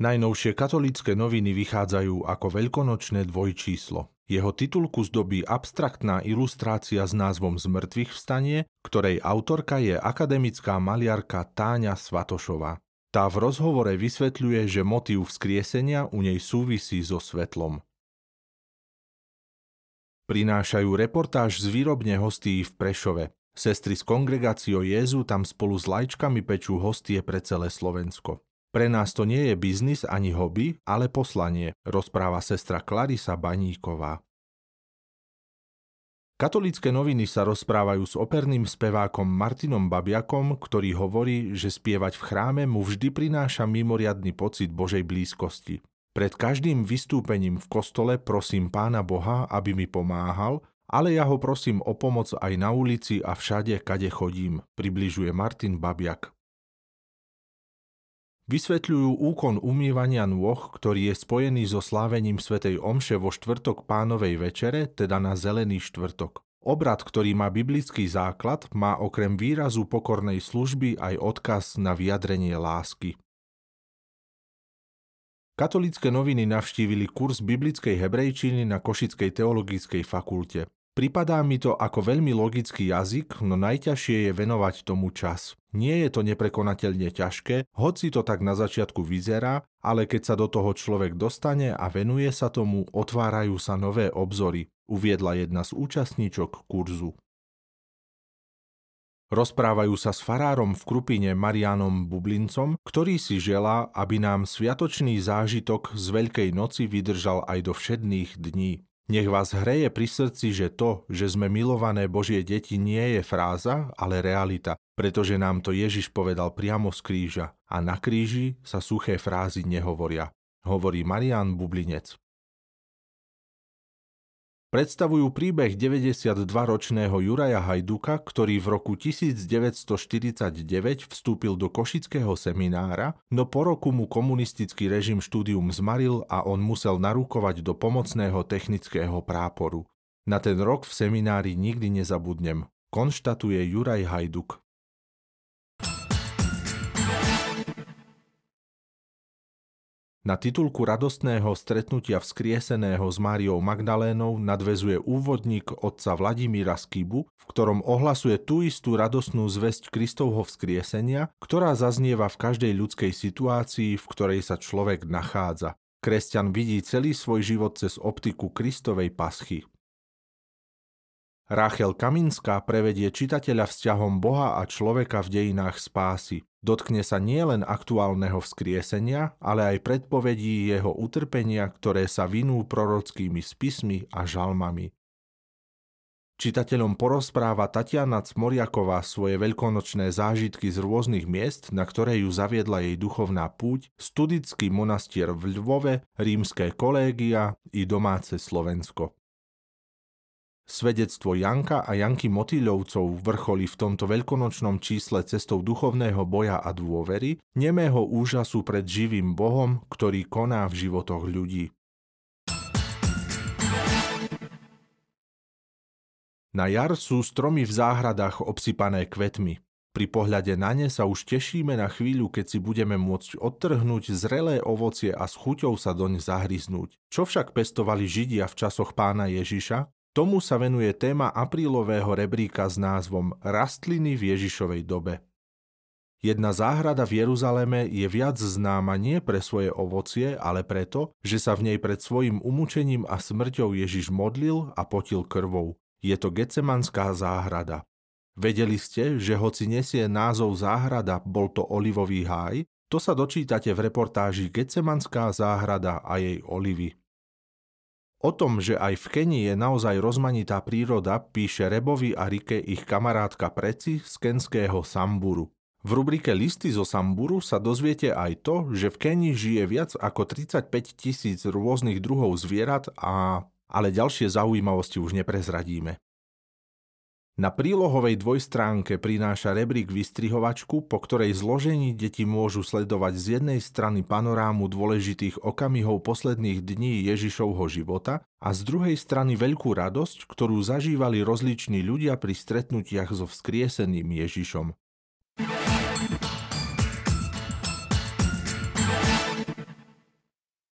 Najnovšie katolícke noviny vychádzajú ako veľkonočné dvojčíslo. Jeho titulku zdobí abstraktná ilustrácia s názvom Zmrtvých vstanie, ktorej autorka je akademická maliarka Táňa Svatošová. Tá v rozhovore vysvetľuje, že motív vzkriesenia u nej súvisí so svetlom. Prinášajú reportáž z výrobne hostí v Prešove. Sestry z kongregácio Jézu tam spolu s lajčkami pečú hostie pre celé Slovensko. Pre nás to nie je biznis ani hobby, ale poslanie, rozpráva sestra Clarisa Baníková. Katolícke noviny sa rozprávajú s operným spevákom Martinom Babiakom, ktorý hovorí, že spievať v chráme mu vždy prináša mimoriadný pocit Božej blízkosti. Pred každým vystúpením v kostole prosím Pána Boha, aby mi pomáhal, ale ja ho prosím o pomoc aj na ulici a všade, kade chodím, približuje Martin Babiak. Vysvetľujú úkon umývania nôh, ktorý je spojený so slávením svätej Omše vo štvrtok pánovej večere, teda na zelený štvrtok. Obrad, ktorý má biblický základ, má okrem výrazu pokornej služby aj odkaz na vyjadrenie lásky. Katolícke noviny navštívili kurz biblickej hebrejčiny na Košickej teologickej fakulte. Pripadá mi to ako veľmi logický jazyk, no najťažšie je venovať tomu čas. Nie je to neprekonateľne ťažké, hoci to tak na začiatku vyzerá, ale keď sa do toho človek dostane a venuje sa tomu, otvárajú sa nové obzory, uviedla jedna z účastníčok kurzu. Rozprávajú sa s farárom v Krupine Marianom Bublincom, ktorý si želá, aby nám sviatočný zážitok z Veľkej noci vydržal aj do všedných dní. Nech vás hreje pri srdci, že to, že sme milované Božie deti, nie je fráza, ale realita, pretože nám to Ježiš povedal priamo z kríža a na kríži sa suché frázy nehovoria, hovorí Marian Bublinec predstavujú príbeh 92-ročného Juraja Hajduka, ktorý v roku 1949 vstúpil do Košického seminára, no po roku mu komunistický režim štúdium zmaril a on musel narukovať do pomocného technického práporu. Na ten rok v seminári nikdy nezabudnem, konštatuje Juraj Hajduk. Na titulku radostného stretnutia vzkrieseného s Máriou Magdalénou nadvezuje úvodník otca Vladimíra Skibu, v ktorom ohlasuje tú istú radostnú zväzť Kristovho vzkriesenia, ktorá zaznieva v každej ľudskej situácii, v ktorej sa človek nachádza. Kresťan vidí celý svoj život cez optiku Kristovej paschy. Rachel Kaminská prevedie čitateľa vzťahom Boha a človeka v dejinách spásy. Dotkne sa nielen aktuálneho vzkriesenia, ale aj predpovedí jeho utrpenia, ktoré sa vinú prorockými spismi a žalmami. Čitateľom porozpráva Tatiana Cmoriaková svoje veľkonočné zážitky z rôznych miest, na ktoré ju zaviedla jej duchovná púť, studický monastier v Lvove, rímske kolégia i domáce Slovensko. Svedectvo Janka a Janky Motýľovcov vrcholí v tomto veľkonočnom čísle cestou duchovného boja a dôvery, nemého úžasu pred živým Bohom, ktorý koná v životoch ľudí. Na jar sú stromy v záhradách obsypané kvetmi. Pri pohľade na ne sa už tešíme na chvíľu, keď si budeme môcť odtrhnúť zrelé ovocie a s chuťou sa doň zahryznúť. Čo však pestovali Židia v časoch pána Ježiša? Tomu sa venuje téma aprílového rebríka s názvom Rastliny v Ježišovej dobe. Jedna záhrada v Jeruzaleme je viac známa nie pre svoje ovocie, ale preto, že sa v nej pred svojim umúčením a smrťou Ježiš modlil a potil krvou. Je to Gecemanská záhrada. Vedeli ste, že hoci nesie názov záhrada, bol to olivový háj? To sa dočítate v reportáži Gecemanská záhrada a jej olivy. O tom, že aj v Kenii je naozaj rozmanitá príroda, píše Rebovi a Rike ich kamarátka Preci z kenského Samburu. V rubrike Listy zo Samburu sa dozviete aj to, že v Kenii žije viac ako 35 tisíc rôznych druhov zvierat a... ale ďalšie zaujímavosti už neprezradíme. Na prílohovej dvojstránke prináša rebrík vystrihovačku, po ktorej zložení deti môžu sledovať z jednej strany panorámu dôležitých okamihov posledných dní Ježišovho života a z druhej strany veľkú radosť, ktorú zažívali rozliční ľudia pri stretnutiach so vzkrieseným Ježišom.